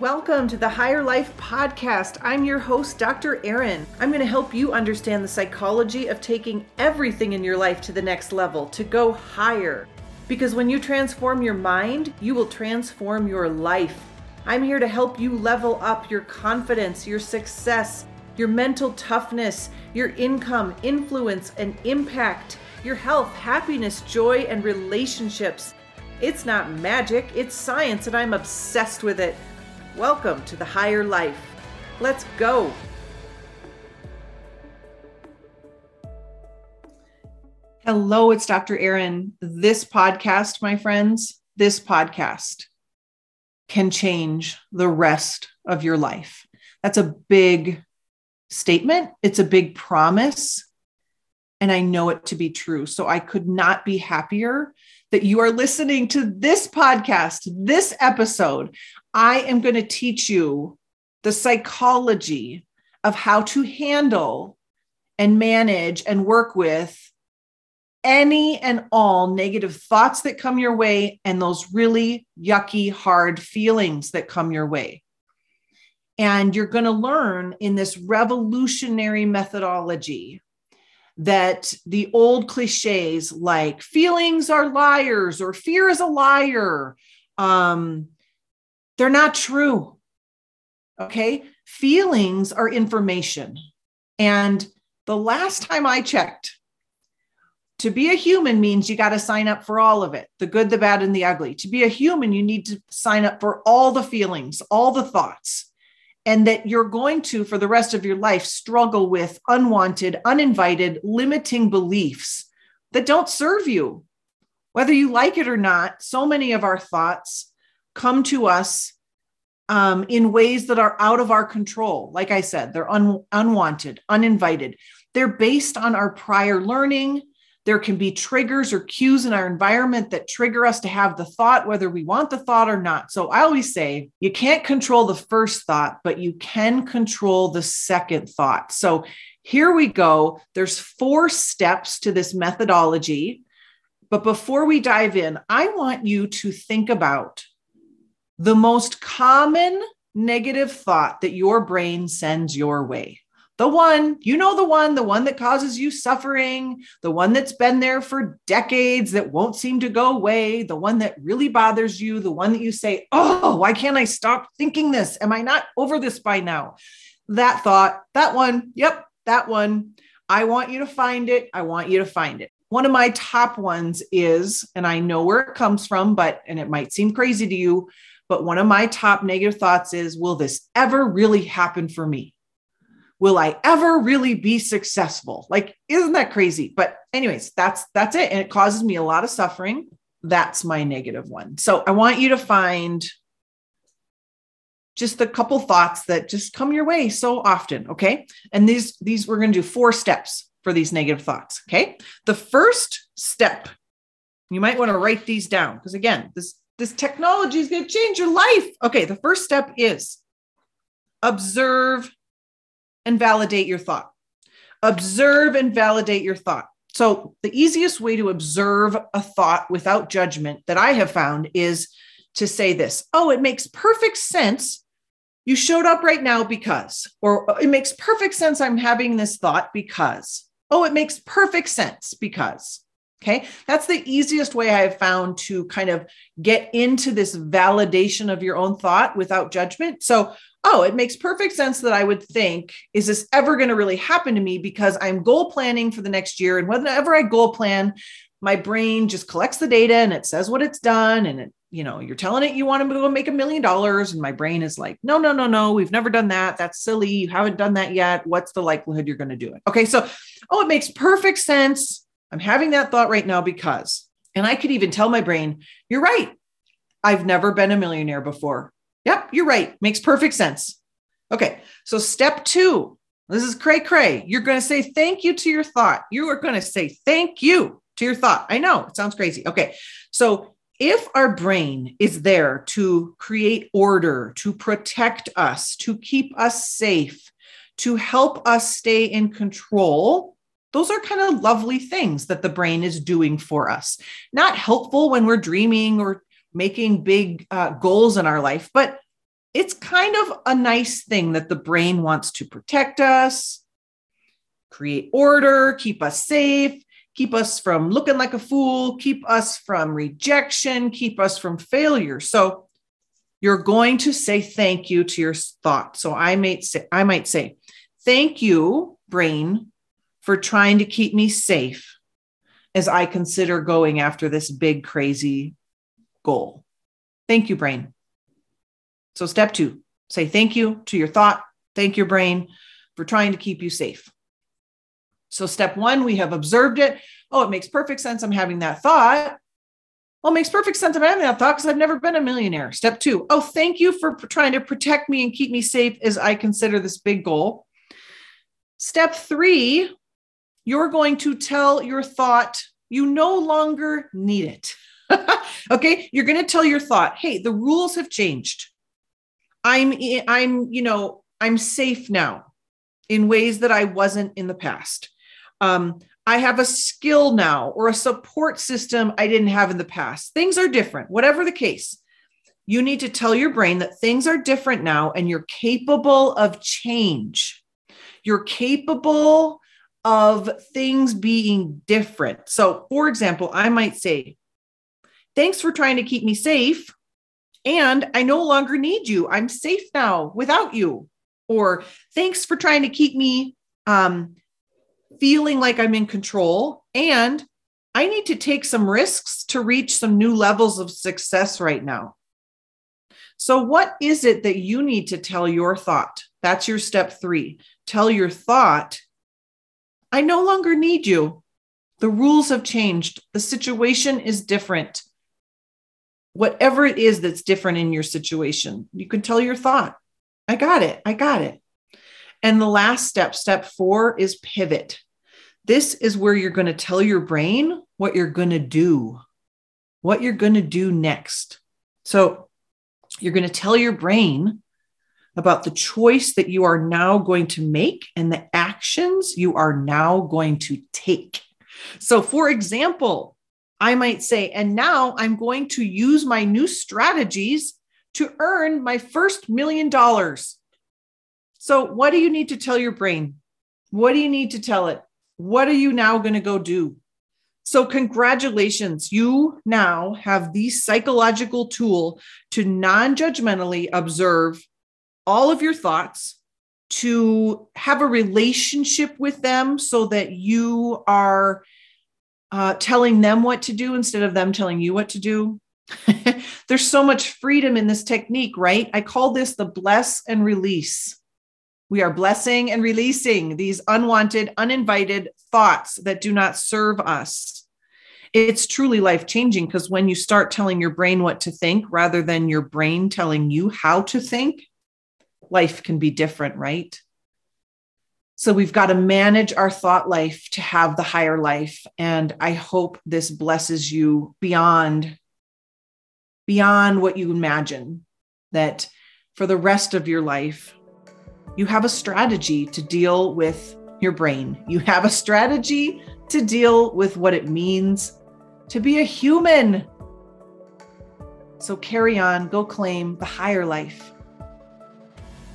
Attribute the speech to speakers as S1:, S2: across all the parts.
S1: Welcome to the Higher Life Podcast. I'm your host, Dr. Erin. I'm going to help you understand the psychology of taking everything in your life to the next level, to go higher. Because when you transform your mind, you will transform your life. I'm here to help you level up your confidence, your success, your mental toughness, your income, influence, and impact, your health, happiness, joy, and relationships. It's not magic, it's science, and I'm obsessed with it. Welcome to the higher life. Let's go. Hello, it's Dr. Erin. This podcast, my friends, this podcast can change the rest of your life. That's a big statement, it's a big promise. And I know it to be true. So I could not be happier that you are listening to this podcast, this episode. I am going to teach you the psychology of how to handle and manage and work with any and all negative thoughts that come your way and those really yucky, hard feelings that come your way. And you're going to learn in this revolutionary methodology that the old cliches like feelings are liars or fear is a liar, um, they're not true. Okay. Feelings are information. And the last time I checked, to be a human means you got to sign up for all of it the good, the bad, and the ugly. To be a human, you need to sign up for all the feelings, all the thoughts, and that you're going to, for the rest of your life, struggle with unwanted, uninvited, limiting beliefs that don't serve you. Whether you like it or not, so many of our thoughts come to us um, in ways that are out of our control. Like I said, they're un- unwanted, uninvited. They're based on our prior learning. There can be triggers or cues in our environment that trigger us to have the thought, whether we want the thought or not. So I always say you can't control the first thought, but you can control the second thought. So here we go. There's four steps to this methodology. But before we dive in, I want you to think about the most common negative thought that your brain sends your way. The one, you know, the one, the one that causes you suffering, the one that's been there for decades that won't seem to go away, the one that really bothers you, the one that you say, Oh, why can't I stop thinking this? Am I not over this by now? That thought, that one, yep, that one. I want you to find it. I want you to find it. One of my top ones is, and I know where it comes from, but, and it might seem crazy to you, but one of my top negative thoughts is Will this ever really happen for me? Will I ever really be successful? Like, isn't that crazy? But, anyways, that's that's it. And it causes me a lot of suffering. That's my negative one. So I want you to find just a couple thoughts that just come your way so often. Okay. And these, these we're going to do four steps for these negative thoughts. Okay. The first step, you might want to write these down because again, this this technology is going to change your life. Okay, the first step is observe and validate your thought. Observe and validate your thought. So, the easiest way to observe a thought without judgment that I have found is to say this Oh, it makes perfect sense. You showed up right now because, or oh, it makes perfect sense. I'm having this thought because. Oh, it makes perfect sense because. Okay. That's the easiest way I have found to kind of get into this validation of your own thought without judgment. So, oh, it makes perfect sense that I would think, is this ever going to really happen to me? Because I'm goal planning for the next year. And whenever I goal plan, my brain just collects the data and it says what it's done. And it, you know, you're telling it you want to go make a million dollars. And my brain is like, no, no, no, no, we've never done that. That's silly. You haven't done that yet. What's the likelihood you're going to do it? Okay. So, oh, it makes perfect sense I'm having that thought right now because, and I could even tell my brain, you're right. I've never been a millionaire before. Yep, you're right. Makes perfect sense. Okay. So step two, this is cray cray. You're going to say thank you to your thought. You are going to say thank you to your thought. I know it sounds crazy. Okay. So if our brain is there to create order, to protect us, to keep us safe, to help us stay in control, those are kind of lovely things that the brain is doing for us. Not helpful when we're dreaming or making big uh, goals in our life, but it's kind of a nice thing that the brain wants to protect us, create order, keep us safe, keep us from looking like a fool, keep us from rejection, keep us from failure. So you're going to say thank you to your thought. So I might say, I might say, thank you, brain, for trying to keep me safe as I consider going after this big, crazy goal. Thank you, brain. So, step two say thank you to your thought. Thank your brain for trying to keep you safe. So, step one, we have observed it. Oh, it makes perfect sense. I'm having that thought. Well, it makes perfect sense. I'm having that thought because I've never been a millionaire. Step two, oh, thank you for trying to protect me and keep me safe as I consider this big goal. Step three, you're going to tell your thought you no longer need it. okay, you're going to tell your thought, hey, the rules have changed. I'm I'm you know I'm safe now in ways that I wasn't in the past. Um, I have a skill now or a support system I didn't have in the past. Things are different, whatever the case. You need to tell your brain that things are different now and you're capable of change. You're capable of things being different. So, for example, I might say, Thanks for trying to keep me safe. And I no longer need you. I'm safe now without you. Or thanks for trying to keep me um, feeling like I'm in control. And I need to take some risks to reach some new levels of success right now. So, what is it that you need to tell your thought? That's your step three. Tell your thought, I no longer need you. The rules have changed. The situation is different whatever it is that's different in your situation, you can tell your thought, I got it. I got it. And the last step, step four, is pivot. This is where you're going to tell your brain what you're going to do, what you're going to do next. So you're going to tell your brain about the choice that you are now going to make and the actions you are now going to take. So, for example, I might say, and now I'm going to use my new strategies to earn my first million dollars. So, what do you need to tell your brain? What do you need to tell it? What are you now going to go do? So, congratulations, you now have the psychological tool to non judgmentally observe all of your thoughts, to have a relationship with them so that you are uh, telling them what to do instead of them telling you what to do. There's so much freedom in this technique, right? I call this the bless and release. We are blessing and releasing these unwanted, uninvited thoughts that do not serve us. It's truly life changing because when you start telling your brain what to think rather than your brain telling you how to think, life can be different, right? So we've got to manage our thought life to have the higher life. And I hope this blesses you beyond beyond what you imagine that for the rest of your life you have a strategy to deal with your brain. You have a strategy to deal with what it means to be a human. So carry on, go claim the higher life.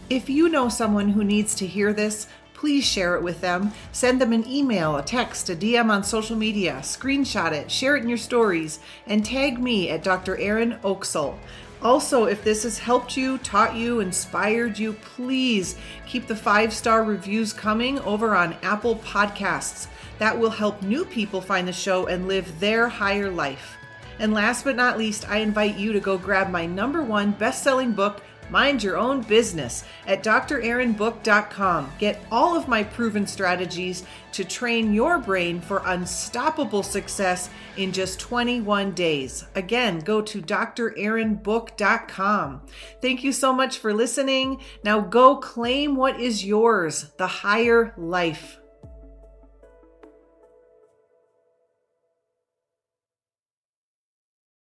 S1: If you know someone who needs to hear this, please share it with them. Send them an email, a text, a DM on social media, screenshot it, share it in your stories, and tag me at Dr. Erin Oksol. Also, if this has helped you, taught you, inspired you, please keep the five star reviews coming over on Apple Podcasts. That will help new people find the show and live their higher life. And last but not least, I invite you to go grab my number one best selling book. Mind your own business at drerinbook.com. Get all of my proven strategies to train your brain for unstoppable success in just 21 days. Again, go to drerinbook.com. Thank you so much for listening. Now go claim what is yours the higher life.